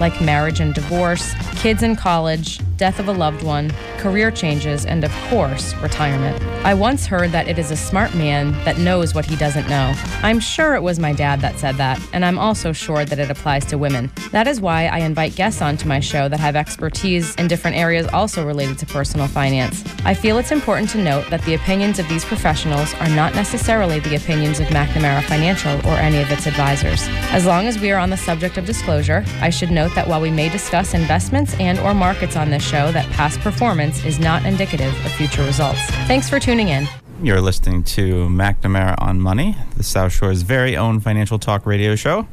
like marriage and divorce, kids in college, death of a loved one, career changes, and of course, retirement. I once heard that it is a smart man that knows what he doesn't know. I'm sure it was my dad that said that, and I'm also sure that it applies to women. That is why I invite guests onto my show that have expertise in different areas also related to personal finance. I feel it's important to note that the opinions of these professionals are not necessarily the opinions of McNamara Financial or any of its advisors. As long as we are on the subject of disclosure, I should note that while we may discuss investments and or markets on this show that past performance is not indicative of future results. Thanks for tuning in. You're listening to McNamara on Money, the South Shore's very own financial talk radio show.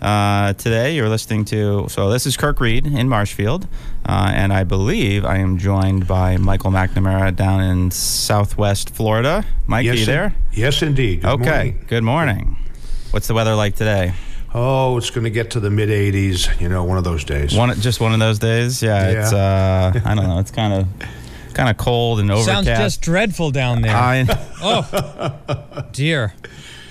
Uh, today, you're listening to, so this is Kirk Reed in Marshfield, uh, and I believe I am joined by Michael McNamara down in southwest Florida. Mike, yes, are you there? Yes, indeed. Good okay, morning. good morning. What's the weather like today? Oh, it's going to get to the mid 80s. You know, one of those days. One, just one of those days. Yeah, it's uh, I don't know. It's kind of kind of cold and overcast. Sounds just dreadful down there. I, oh, dear.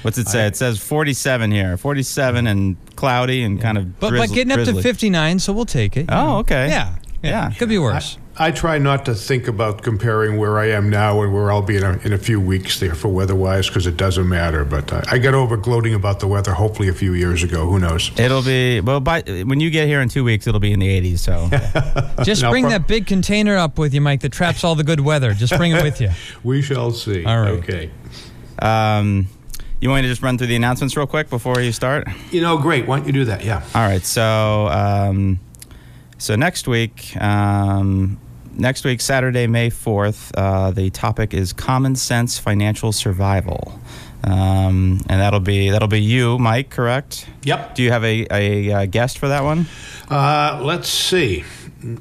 what's it say? it says 47 here. 47 and cloudy and kind of. But, but getting up to 59, so we'll take it. Oh, okay. Yeah. Yeah. Could be worse. I try not to think about comparing where I am now and where I'll be in a, in a few weeks there for weather wise because it doesn't matter. But uh, I got over gloating about the weather hopefully a few years ago. Who knows? It'll be well by when you get here in two weeks. It'll be in the 80s. So Just No bring prob- that big container up with you, Mike, that traps all the good weather. Just bring it with you. We shall see. All right. Okay. um, you want me to just run through the announcements real quick before you start? You know, great. Why don't you do that? Yeah. All right. So um, so next week. Um, Next week, Saturday, May 4th, uh, the topic is common sense financial survival. Um, and that'll be that'll be you, Mike, correct? Yep. Do you have a, a, uh guest for that one? Uh, let's see.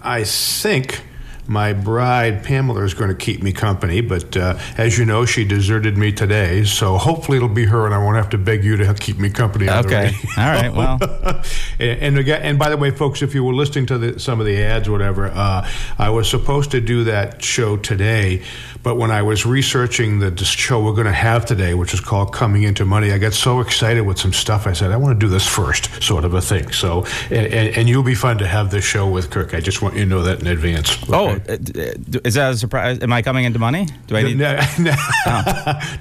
I think my bride Pamela is going to keep me company, but uh, as you know, she deserted me today. So hopefully it'll be her, and I won't have to beg you to keep me company. Okay. radio. All right. Well, and, and again, and by the way, folks, if you were listening to the, some of the ads, or whatever, uh, I was supposed to do that show today, but when I was researching the dis- show we're going to have today, which is called "Coming Into Money," I got so excited with some stuff. I said, I want to do this first, sort of a thing. So, and, and, and you'll be fun to have this show with Kirk. I just want you to know that in advance. oh, Okay? d- uh, is that a surprise? Am I coming into money? Do I need? No, no,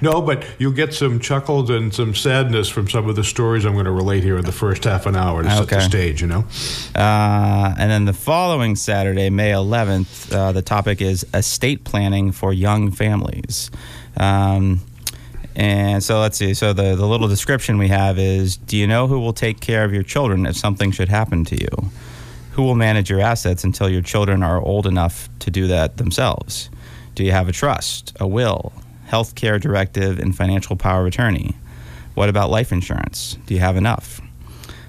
no, but you'll get some chuckles and some sadness from some of the stories I'm going to relate here in the first half an hour to set the stage. You know. Uh, and then the following Saturday, May 11th, uh, the topic is estate planning for young families. Um, and so let's see. So the, the little description we have is Do you know who will take care of your children if something should happen to you? Who will manage your assets until your children are old enough to do that themselves? Do you have a trust, a will, health care directive, and financial power of attorney? What about life insurance? Do you have enough?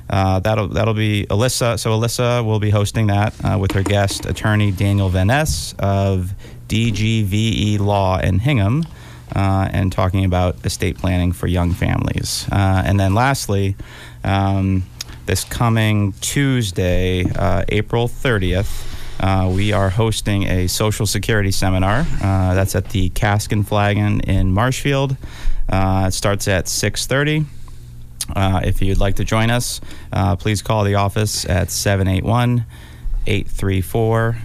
Uh, that'll that'll be Alyssa. So Alyssa will be hosting that uh, with her guest attorney Daniel Van Ness of DGVE Law in Hingham. uh, and talking about estate planning for young families. Uh, and then lastly, um, this coming Tuesday, uh, April 30th, uh, we are hosting a Social Security seminar. Uh, that's at the Cask and Flagon in Marshfield. Uh, it starts at 6:30. Uh, if you'd like to join us, uh, please call the office at 781 834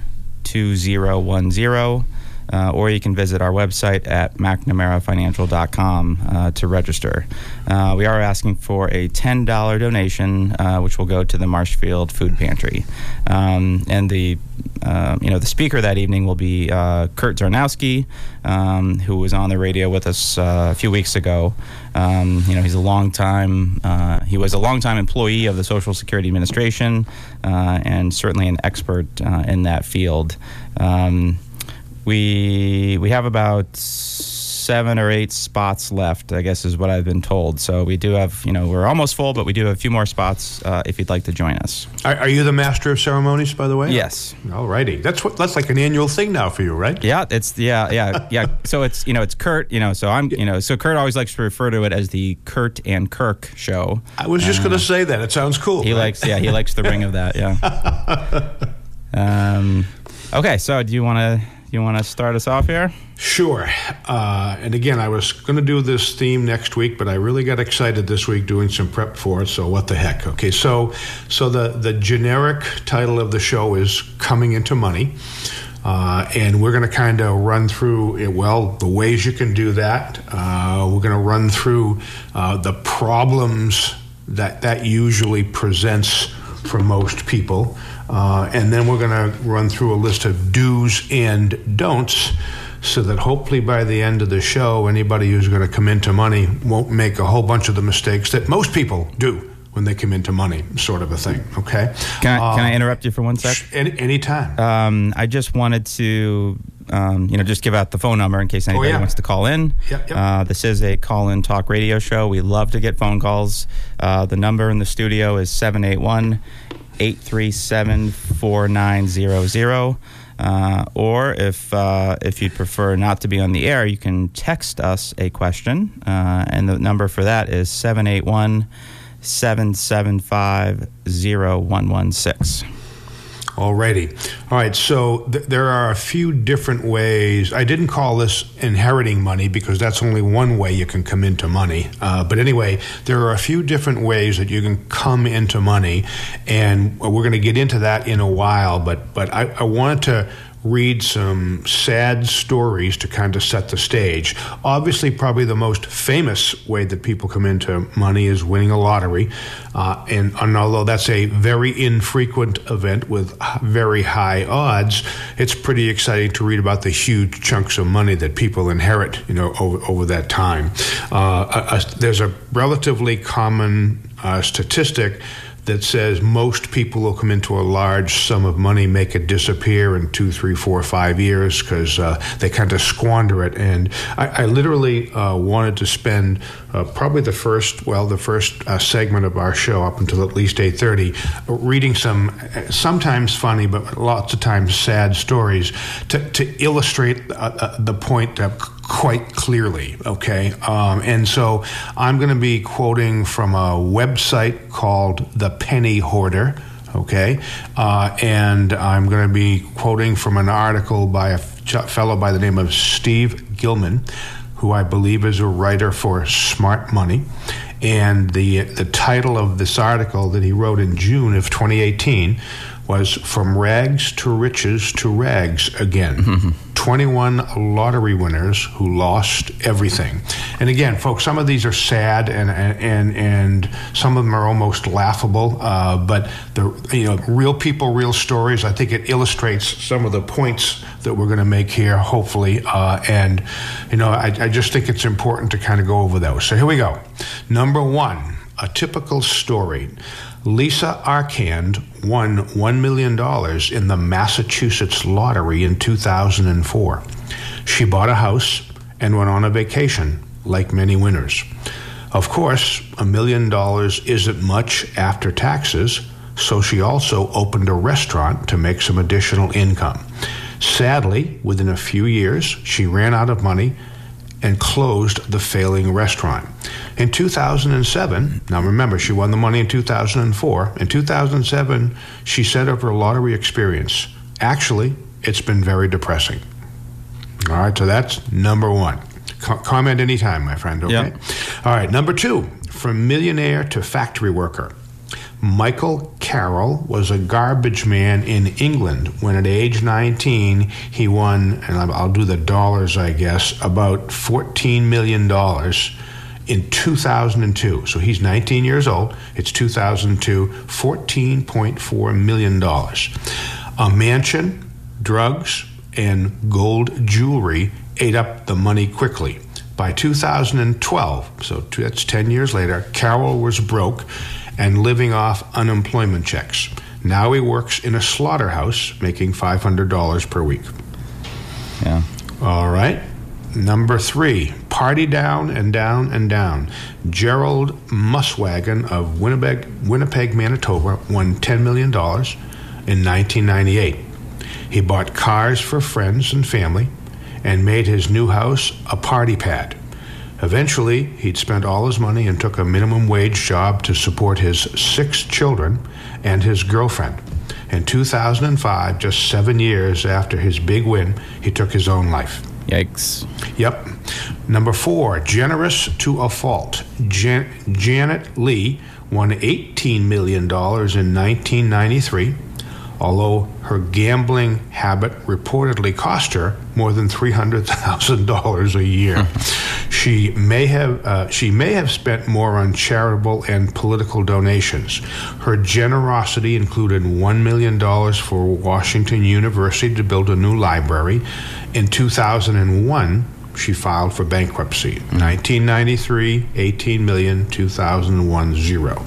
2010. Uh, or you can visit our website at mcnamara.financial.com uh, to register. Uh, we are asking for a $10 donation, uh, which will go to the Marshfield Food Pantry. Um, and the uh, you know the speaker that evening will be uh, Kurt Zarnowski, um, who was on the radio with us a few weeks ago. Um, you know he's a long time he was a long time employee of the Social Security Administration and certainly an expert in that field. Um, we we have about seven or eight spots left. I guess is what I've been told. So we do have, you know, we're almost full, but we do have a few more spots uh, if you'd like to join us. Are, are, you the master of ceremonies, by the way? Yes. All righty. That's what that's like an annual thing now for you, right? Yeah. It's yeah yeah yeah. so it's you know it's Kurt. You know so I'm you know so Kurt always likes to refer to it as the Kurt and Kirk show. I was just uh, going to say that. It sounds cool. He right? likes yeah he likes the ring of that yeah. um, okay, so do you want to? You want to start us off here? Sure. Uh, and again, I was going to do this theme next week, but I really got excited this week doing some prep for it. So what the heck? Okay, so so the the generic title of the show is "Coming into Money." Uh, and we're going to kind of run through it, well the ways you can do that. Uh, we're going to run through uh, the problems that that usually presents for most people. Uh, and then we're going to run through a list of do's and don'ts so that hopefully by the end of the show, anybody who's going to come into money won't make a whole bunch of the mistakes that most people do when they come into money, sort of a thing. Okay. Can I, can I uh, interrupt you for one sec? Any anytime. Um, I just wanted to, um, you know, just give out the phone number in case anybody oh, yeah. wants to call in. Yep, yep. Uh, this is a call-in talk radio show. We love to get phone calls. Uh, the number in the studio is 781- 837 4900. Uh, or if uh, if you'd prefer not to be on the air, you can text us a question, uh, and the number for that is 781 775 0116. Alrighty. All right. So th- there are a few different ways. I didn't call this inheriting money because that's only one way you can come into money. Uh, but anyway, there are a few different ways that you can come into money, and we're going to get into that in a while. But but I, I wanted to read some sad stories to kind of set the stage. Obviously, probably the most famous way that people come into money is winning a lottery. Uh, and, and, although that's a very infrequent event with very high odds, it's pretty exciting to read about the huge chunks of money that people inherit, you know, over, over that time. Uh, a, a, there's a relatively common uh, statistic that says most people will come into a large sum of money, make it disappear in two, three, four, five years because uh, they kind of squander it. And I, I literally uh, wanted to spend uh, probably the first, well, the first uh, segment of our show up until at least eight thirty, reading some uh, sometimes funny but lots of times sad stories to, to illustrate uh, the point quite clearly. Okay, um, and so I'm going to be quoting from a website called The Penny Hoarder. Okay, uh, and I'm going to be quoting from an article by a fellow by the name of Steve Gillman, who I believe is a writer for Smart Money. And the the title of this article that he wrote in June of 2018 was From Rags to Riches to Rags Again. Mm-hmm. 21 lottery winners who lost everything. And again, folks, some of these are sad and and and some of them are almost laughable. Uh, but the you know real people, real stories. I think it illustrates some of the points that we're going to make here, hopefully. Uh, and you know, I, I just think it's important to kind of go over those. So here we go. Number one, a typical story. Lisa Arcand won $1 million in the Massachusetts lottery in 2004. She bought a house and went on a vacation, like many winners. Of course, a million dollars isn't much after taxes, so she also opened a restaurant to make some additional income. Sadly, within a few years, she ran out of money and closed the failing restaurant. In 2007, now remember, she won the money in 2004. In 2007, she said of her lottery experience, actually, it's been very depressing. All right, so that's number one. Co- comment anytime, my friend, okay? Yeah. All right, number two, from millionaire to factory worker. Michael Carroll was a garbage man in England when at age 19 he won, and I'll do the dollars, I guess, about $14 million in 2002. So he's 19 years old. It's 2002, $14.4 million. A mansion, drugs, and gold jewelry ate up the money quickly. By 2012, so that's 10 years later, Carroll was broke and living off unemployment checks. Now he works in a slaughterhouse making $500 per week. Yeah. All right. Number three, party down and down and down. Gerald Muswagon of Winnipeg, Winnipeg, Manitoba, won $10 million in 1998. He bought cars for friends and family and made his new house a party pad. Eventually, he'd spent all his money and took a minimum wage job to support his six children and his girlfriend. In 2005, just seven years after his big win, he took his own life. Yikes. Yep. Number four, generous to a fault. Jan- Janet Lee won $18 million in 1993, although her gambling habit reportedly cost her more than $300,000 a year. she may have uh, she may have spent more on charitable and political donations. Her generosity included $1 million for Washington University to build a new library. In 2001, she filed for bankruptcy. 1993, 18 million, 2001, zero.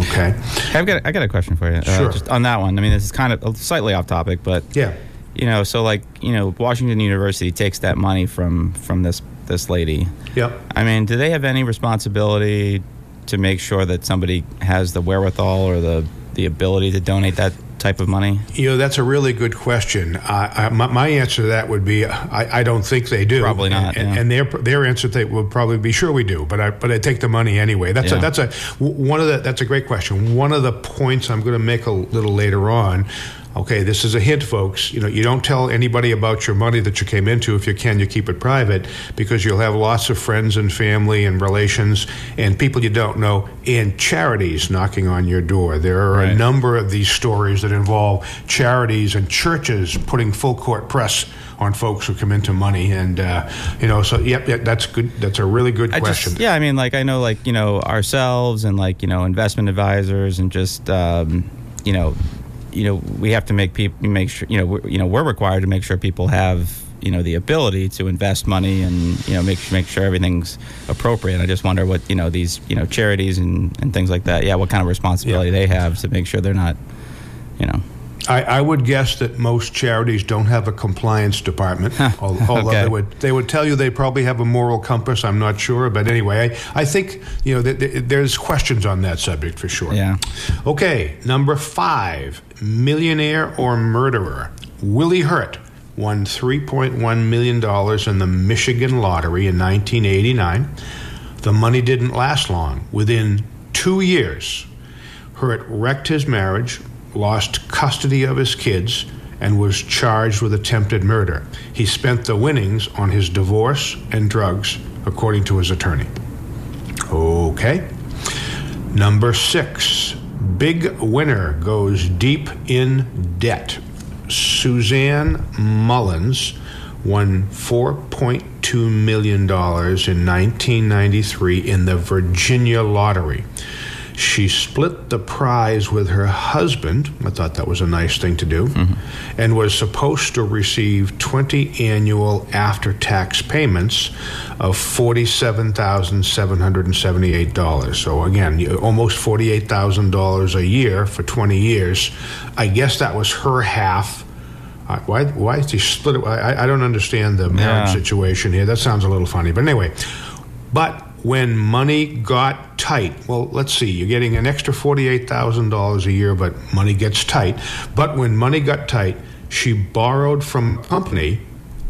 Okay. I've got I got a question for you. Uh, Sure. just on that one. I mean, this is kind of slightly off topic, but Yeah. you know, so like you know, Washington University takes that money from from this this lady. Yeah. I mean, do they have any responsibility to make sure that somebody has the wherewithal or the the ability to donate that type of money? You know, that's a really good question. I, I, my, my answer to that would be I, I don't think they do. Probably not, And, yeah. and their their answer they would probably be sure we do, but I but I take the money anyway. That's a, that's a one of the that's a great question. One of the points I'm going to make a little later on. Okay, this is a hint, folks. You know, you don't tell anybody about your money that you came into. If you can, you keep it private because you'll have lots of friends and family and relations and people you don't know and charities knocking on your door. There are a number of these stories that involve charities and churches putting full court press on folks who come into money, and uh, you know, so yep, yep, that's good. That's a really good I question. just yeah, I mean, like I know, like you know, ourselves and like you know, investment advisors and just um, you know, you know, we have to make people make sure you know, we're, you know, we're required to make sure people have you know the ability to invest money and you know make make sure everything's appropriate. I just wonder what you know these you know charities and and things like that. Yeah, what kind of responsibility Yeah. they have to make sure they're not, you know. I, I would guess that most charities don't have a compliance department, al- although Okay. they would they would tell you they probably have a moral compass. I'm not sure, but anyway, I, I think you know th- th- there's questions on that subject for sure. Yeah. Okay, number five, millionaire or murderer. Willie Hurt won $3.1 million in the Michigan lottery in 1989. The money didn't last long. Within two years, Hurt wrecked his marriage, lost custody of his kids, and was charged with attempted murder. He spent the winnings on his divorce and drugs, according to his attorney. Okay. Number six, big winner goes deep in debt. Suzanne Mullins won $4.2 million in 1993 in the Virginia lottery. She split the prize with her husband. I thought that was a nice thing to do. Mm-hmm. And was supposed to receive 20 annual after tax payments of $47,778. So, again, almost $48,000 a year for 20 years. I guess that was her half. Why, why did she split it? I, I don't understand the marriage Yeah. situation here. That sounds a little funny. But anyway, but when money got tight, well, let's see, you're getting an extra $48,000 a year, but money gets tight. But when money got tight, she borrowed from a company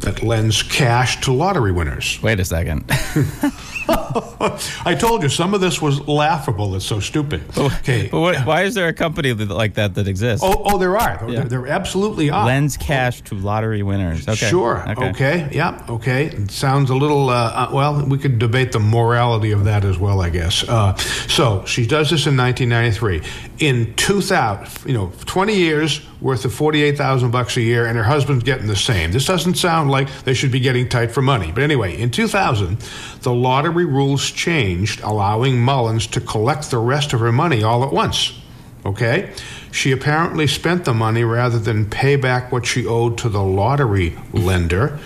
that lends cash to lottery winners. Wait a second. I told you some of this was laughable. It's so stupid. Okay. But what, why is there a company like that that exists? Oh, oh, there are. Yeah. There, there absolutely are. Lends cash to lottery winners. Okay. Sure. Okay. Yeah. Okay. It sounds a little. Uh, uh, well, we could debate the morality of that as well, I guess. Uh, so she does this in 1993. In 2000, you know, 20 years worth of 48,000 bucks a year, and her husband's getting the same. This doesn't sound like they should be getting tight for money. But anyway, in 2000, the lottery rules changed, allowing Mullins to collect the rest of her money all at once. Okay? She apparently spent the money rather than pay back what she owed to the lottery lender.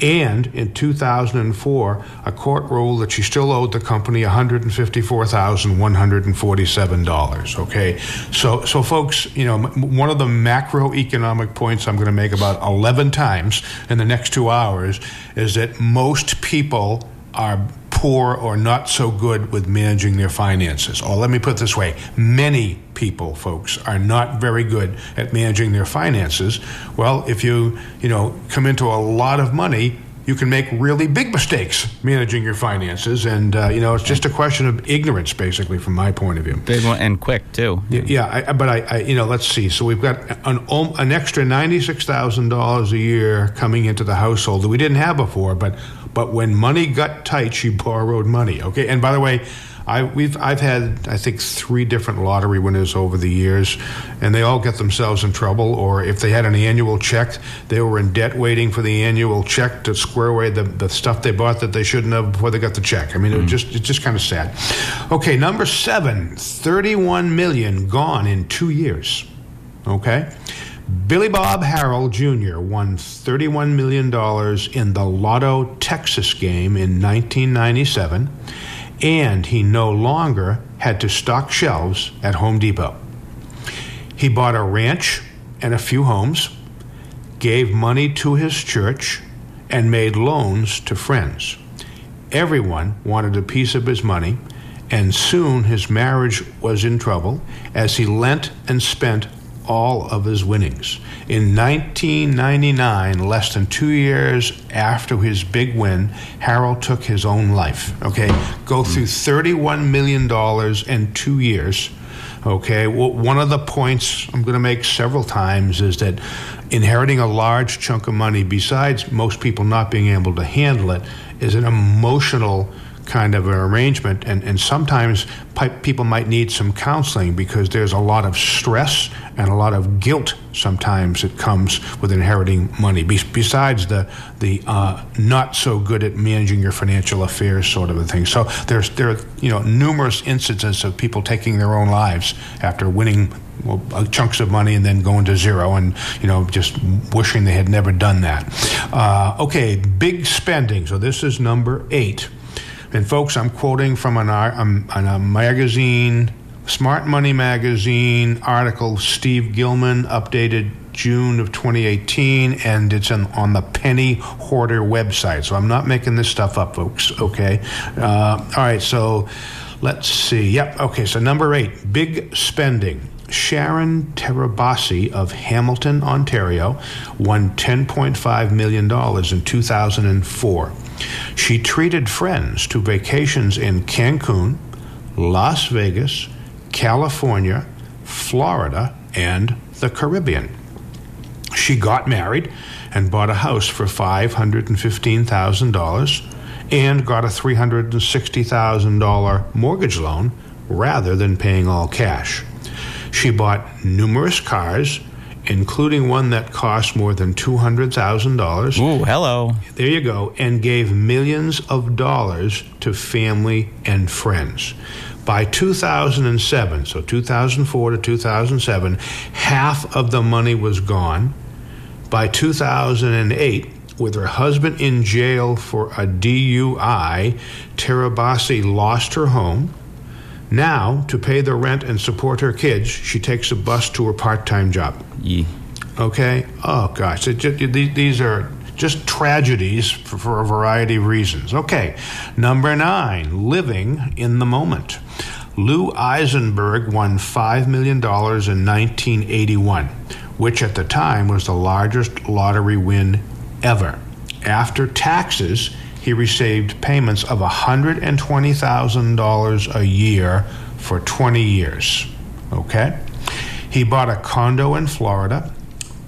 And in 2004, a court ruled that she still owed the company $154,147. Okay, so so folks, you know, one of the macroeconomic points I'm going to make about 11 times in the next two hours is that most people are poor or not so good with managing their finances. Or let me put it this way many people, folks, are not very good at managing their finances. Well, if you, you know, come into a lot of money, you can make really big mistakes managing your finances. And, uh, you know, it's just a question of ignorance, basically, from my point of view. Big one and quick too. Yeah, yeah I, but I, I, you know, let's see. So we've got an an extra ninety six thousand dollars a year coming into the household that we didn't have before. But but when money got tight, she borrowed money. Okay, and by the way. I, we've I've had I think three different lottery winners over the years, and they all get themselves in trouble. Or if they had an annual check, they were in debt waiting for the annual check to square away the, the stuff they bought that they shouldn't have before they got the check. I mean, it was mm. just it's just kind of sad. Okay, number seven, 31 million gone in two years. Okay. Billy Bob Harrell Jr. won $31 million in the Lotto Texas game in 1997, and he no longer had to stock shelves at Home Depot. He bought a ranch and a few homes, gave money to his church, and made loans to friends. Everyone wanted a piece of his money, and soon his marriage was in trouble as he lent and spent all of his winnings. In 1999, less than two years after his big win, Harrell took his own life. Okay, go hmm. through $31 million in two years. Okay, well, one of the points I'm going to make several times is that inheriting a large chunk of money, besides most people not being able to handle it, is an emotional kind of an arrangement. And, and sometimes people might need some counseling because there's a lot of stress and a lot of guilt sometimes that comes with inheriting money, Be- besides the, the uh, not so good at managing your financial affairs sort of a thing. So there's, there are you know, numerous instances of people taking their own lives after winning well, uh, chunks of money and then going to zero and you know just wishing they had never done that. Uh, okay big spending. So this is number eight. And folks i'm quoting from an, um, a magazine smart money magazine article steve gillman updated june of 2018 and it's on, on the penny hoarder website. So i'm not making this stuff up folks okay? Uh, all right so let's see. Yep okay so number eight big spending. Sharon Tirabassi of Hamilton, Ontario, won $10.5 million in 2004. She treated friends to vacations in Cancun, Las Vegas, California, Florida, and the Caribbean. She got married and bought a house for $515,000 and got a $360,000 mortgage loan rather than paying all cash. She bought numerous cars, including one that cost more than $200,000. Ooh, hello. There you go, and gave millions of dollars to family and friends. By 2007, so 2004 to 2007, half of the money was gone. By 2008, with her husband in jail for a DUI, Tirabassi lost her home. Now, to pay the rent and support her kids, she takes a bus to her part time job. Okay? Oh, gosh. It, ju- these these are just tragedies for, for a variety of reasons. Okay. Number nine, living in the moment. Lou Eisenberg won $5 million in 1981, which at the time was the largest lottery win ever. After taxes, he received payments of $120,000 a year for 20 years. Okay? He bought a condo in Florida,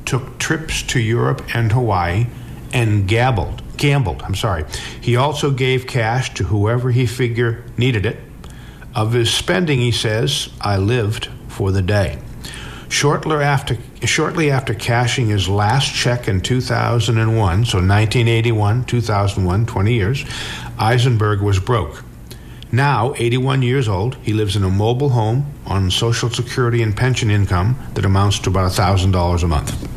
took trips to Europe and Hawaii, and gambled. Gambled, I'm sorry. He also gave cash to whoever he figured needed it. Of his spending, he says, I lived for the day. Shortly after, shortly after cashing his last check in 2001, so 1981, 2001, 20 years, Eisenberg was broke. Now, 81 years old, he lives in a mobile home on Social Security and pension income that amounts to about $1,000 a month.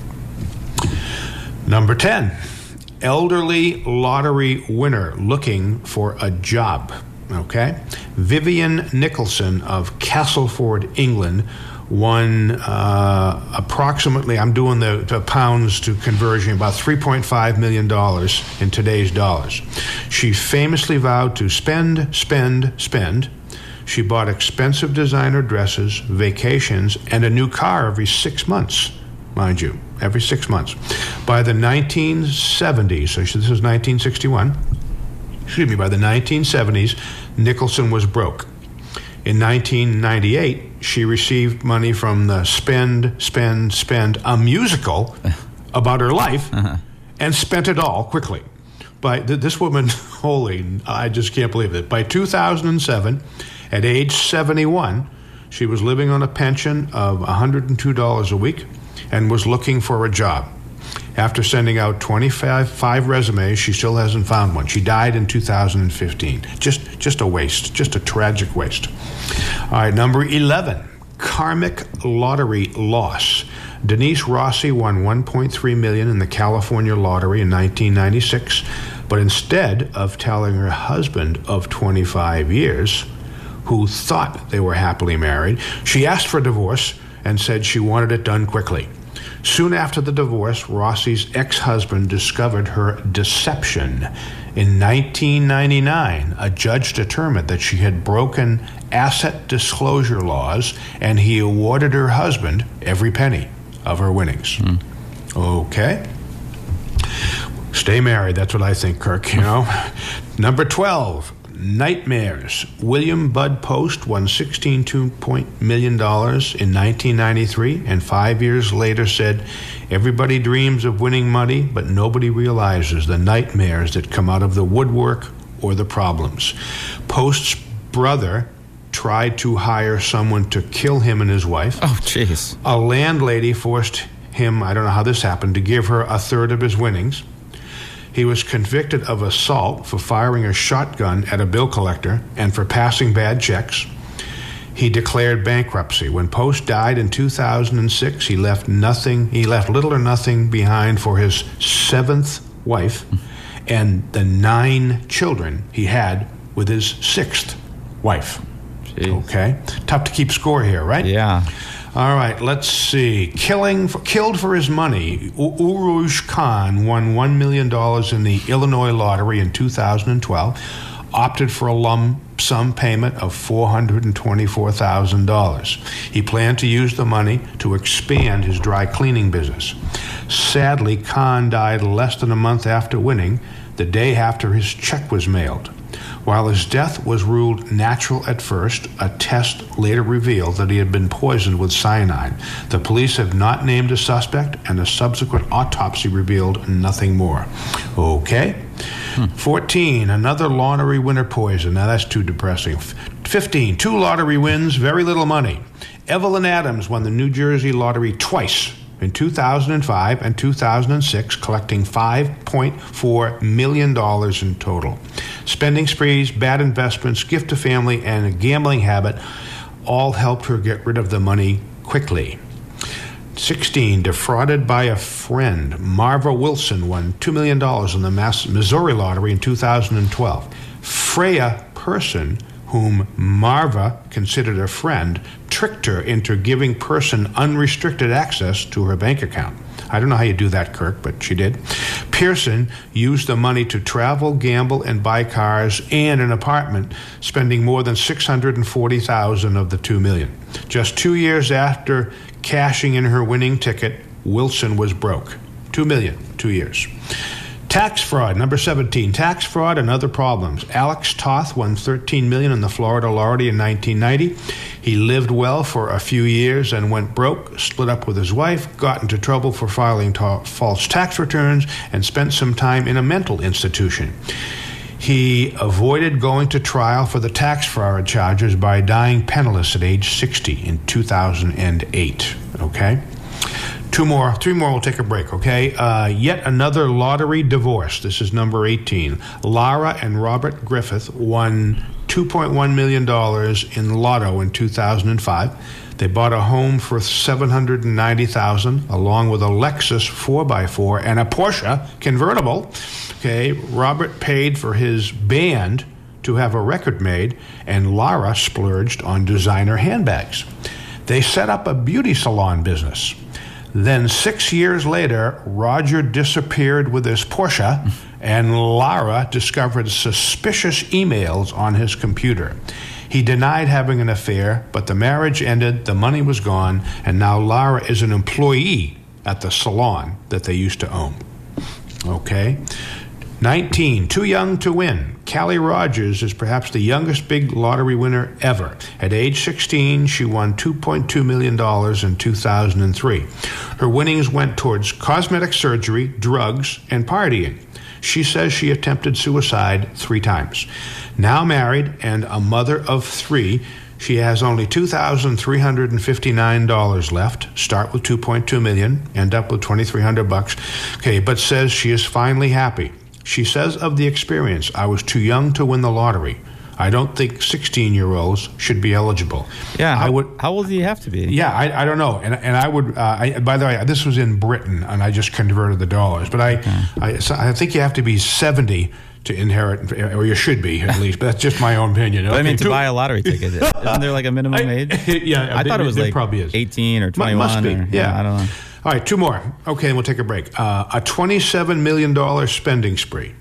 Number 10, elderly lottery winner looking for a job. Okay? Vivian Nicholson of Castleford, England, won uh, approximately, I'm doing the, the, pounds to conversion, about $3.5 million in today's dollars. She famously vowed to spend, spend, spend. She bought expensive designer dresses, vacations, and a new car every six months, mind you, every six months. By the 1970s, so this is 1961, excuse me, by the 1970s, Nicholson was broke. In 1998, she received money from the Spend, Spend, Spend, a musical about her life, uh-huh. and spent it all quickly. By th- this woman, holy, I just can't believe it. By 2007, at age 71, she was living on a pension of $102 a week and was looking for a job. After sending out 25 five resumes, she still hasn't found one. She died in 2015. Just, just a waste, just a tragic waste. All right, number 11, karmic lottery loss. Denise Rossi won 1.3 million in the California lottery in 1996, but instead of telling her husband of 25 years, who thought they were happily married, she asked for divorce and said she wanted it done quickly. Soon after the divorce, Rossi's ex husband discovered her deception. In 1999, a judge determined that she had broken asset disclosure laws and he awarded her husband every penny of her winnings. Mm. Okay. Stay married, that's what I think, Kirk, you know. Number 12, Nightmares. William Bud Post won $16.2 million in 1993 and five years later said, Everybody dreams of winning money, but nobody realizes the nightmares that come out of the woodwork or the problems. Post's brother tried to hire someone to kill him and his wife. Oh, jeez. A landlady forced him, I don't know how this happened, to give her a third of his winnings. He was convicted of assault for firing a shotgun at a bill collector and for passing bad checks. He declared bankruptcy. When Post died in 2006, he left nothing, he left little or nothing behind for his seventh wife and the nine children he had with his sixth wife. Jeez. Okay. Tough to keep score here, right? Yeah. All right, let's see. Killing for, killed for his money. Urooj Khan won $1 million in the Illinois lottery in 2012, opted for a lump sum payment of $424,000. He planned to use the money to expand his dry cleaning business. Sadly, Khan died less than a month after winning, the day after his check was mailed. While his death was ruled natural at first, a test later revealed that he had been poisoned with cyanide. The police have not named a suspect, and a subsequent autopsy revealed nothing more. Okay. Hmm. 14, another lottery winner poison. Now that's too depressing. 15, two lottery wins, very little money. Evelyn Adams won the New Jersey lottery twice in 2005 and 2006, collecting $5.4 million in total. Spending sprees, bad investments, gift to family, and a gambling habit all helped her get rid of the money quickly. 16. Defrauded by a friend. Marva Wilson won $2 million in the Missouri lottery in 2012. Freya Pearson whom Marva considered a friend, tricked her into giving Pearson unrestricted access to her bank account. I don't know how you do that, Kirk, but she did. Pearson used the money to travel, gamble, and buy cars and an apartment, spending more than 640,000 of the 2 million. Just 2 years after cashing in her winning ticket, Wilson was broke. 2 million, 2 years. Tax fraud, number 17. Tax fraud and other problems. Alex Toth won 13 million in the Florida lottery in 1990. He lived well for a few years and went broke, split up with his wife, got into trouble for filing ta- false tax returns, and spent some time in a mental institution. He avoided going to trial for the tax fraud charges by dying penniless at age 60 in 2008. Okay? Two more, three more, we'll take a break, okay? Uh, yet another lottery divorce. This is number 18. Lara and Robert Griffith won $2.1 million in lotto in 2005. They bought a home for 790000 along with a Lexus 4x4 and a Porsche convertible. Okay, Robert paid for his band to have a record made, and Lara splurged on designer handbags. They set up a beauty salon business. Then, six years later, Roger disappeared with his Porsche, and Lara discovered suspicious emails on his computer. He denied having an affair, but the marriage ended, the money was gone, and now Lara is an employee at the salon that they used to own. Okay? 19, too young to win. Callie Rogers is perhaps the youngest big lottery winner ever. At age 16, she won $2.2 million in 2003. Her winnings went towards cosmetic surgery, drugs, and partying. She says she attempted suicide three times. Now married and a mother of three, she has only $2,359 left. Start with 2.2 million, end up with 2,300 bucks. Okay, but says she is finally happy. She says of the experience, I was too young to win the lottery. I don't think 16 year olds should be eligible. Yeah, I how, would. How old do you have to be? Yeah, I, I don't know, and and I would. Uh, I, by the way, this was in Britain, and I just converted the dollars. But I, I, so I think you have to be 70 to inherit, or you should be at least. But that's just my own opinion. But I mean, to buy a lottery ticket, isn't there like a minimum age? yeah, I thought it was like probably is. 18 or 21. Must be. or- yeah. I don't know. All right, two more. Okay, and we'll take a break. Uh, a $27 million spending spree.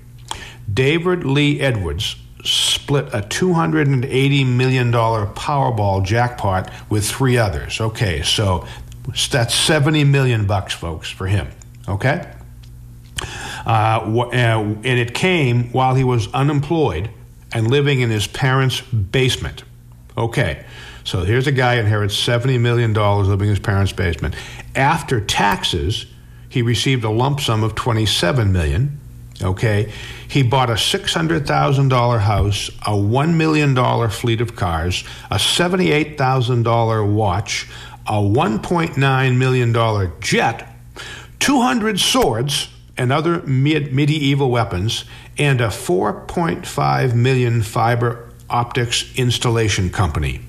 David Lee Edwards split a $280 million Powerball jackpot with three others. Okay, so that's 70 million bucks, folks, for him. Okay? Uh, uh, and it came while he was unemployed and living in his parents' basement. Okay, so here's a guy inherits $70 million living in his parents' basement. After taxes, he received a lump sum of 27 million. Okay, he bought a $600,000 house, a $1 million fleet of cars, a $78,000 watch, a $1.9 million jet, 200 swords and other mid- medieval weapons, and a 4.5 million fiber optics installation company.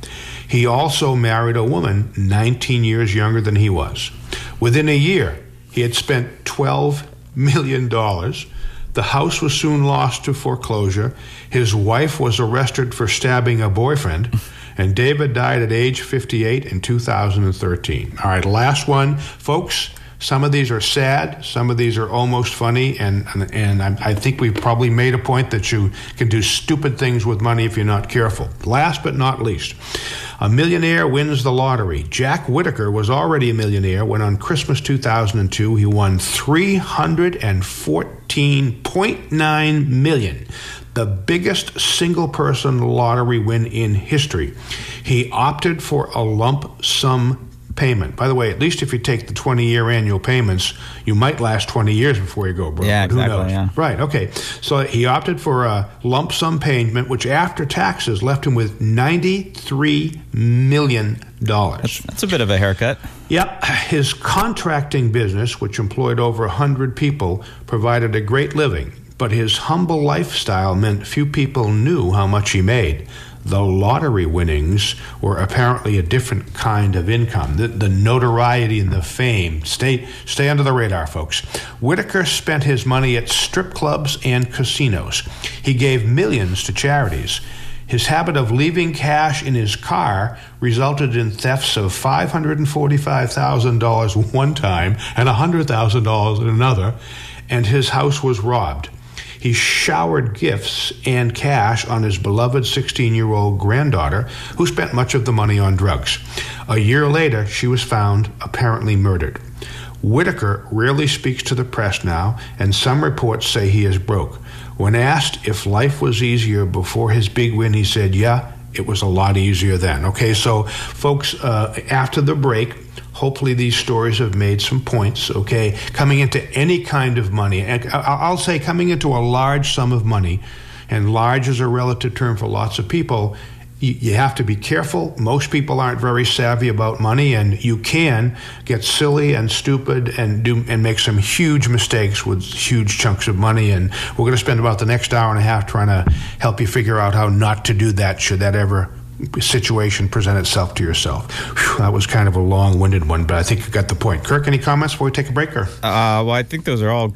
He also married a woman 19 years younger than he was. Within a year, he had spent 12 million dollars. The house was soon lost to foreclosure. His wife was arrested for stabbing a boyfriend, and David died at age 58 in 2013. All right, last one, folks. Some of these are sad, some of these are almost funny, and and, and I, I think we've probably made a point that you can do stupid things with money if you're not careful. Last but not least, a millionaire wins the lottery. Jack Whittaker was already a millionaire when on Christmas 2002 he won 314.9 million, the biggest single person lottery win in history. He opted for a lump sum payment. By the way, at least if you take the 20 year annual payments, you might last 20 years before you go broke. Yeah, but who exactly, knows? yeah. Right, okay. So he opted for a lump sum payment, which after taxes left him with $93 million. That's a bit of a haircut. Yep, his contracting business, which employed over 100 people, provided a great living, but his humble lifestyle meant few people knew how much he made. The lottery winnings were apparently a different kind of income. The, the notoriety and the fame. Stay, stay under the radar, folks. Whittaker spent his money at strip clubs and casinos. He gave millions to charities. His habit of leaving cash in his car resulted in thefts of $545,000 one time and $100,000 another, and his house was robbed. He showered gifts and cash on his beloved 16 year old granddaughter, who spent much of the money on drugs. A year later, she was found apparently murdered. Whittaker rarely speaks to the press now, and some reports say he is broke. When asked if life was easier before his big win, he said, Yeah, it was a lot easier then. Okay, so folks, uh, after the break, hopefully these stories have made some points. Okay, coming into any kind of money, I'll say coming into a large sum of money, and large is a relative term for lots of people you, have to be careful. Most people aren't very savvy about money, and you can get silly and stupid and do and make some huge mistakes with huge chunks of money. And we're going to spend about the next hour and a half trying to help you figure out how not to do that should that ever situation present itself to yourself. Whew, that was kind of a long-winded one, but I think you got the point. Kirk, any comments before we take a break? Or? Uh, well, I think those are all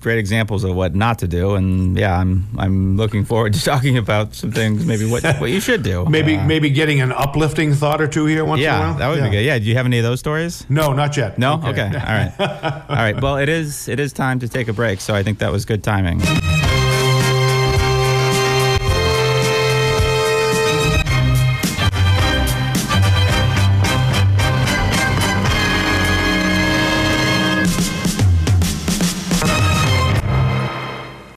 great examples of what not to do, and yeah, I'm I'm looking forward to talking about some things, maybe what what you should do. maybe uh, maybe getting an uplifting thought or two here once yeah, in a while. that would yeah. be good. Yeah, do you have any of those stories? No, not yet. No. Okay. okay. All right. All right. Well, it is it is time to take a break, so I think that was good timing.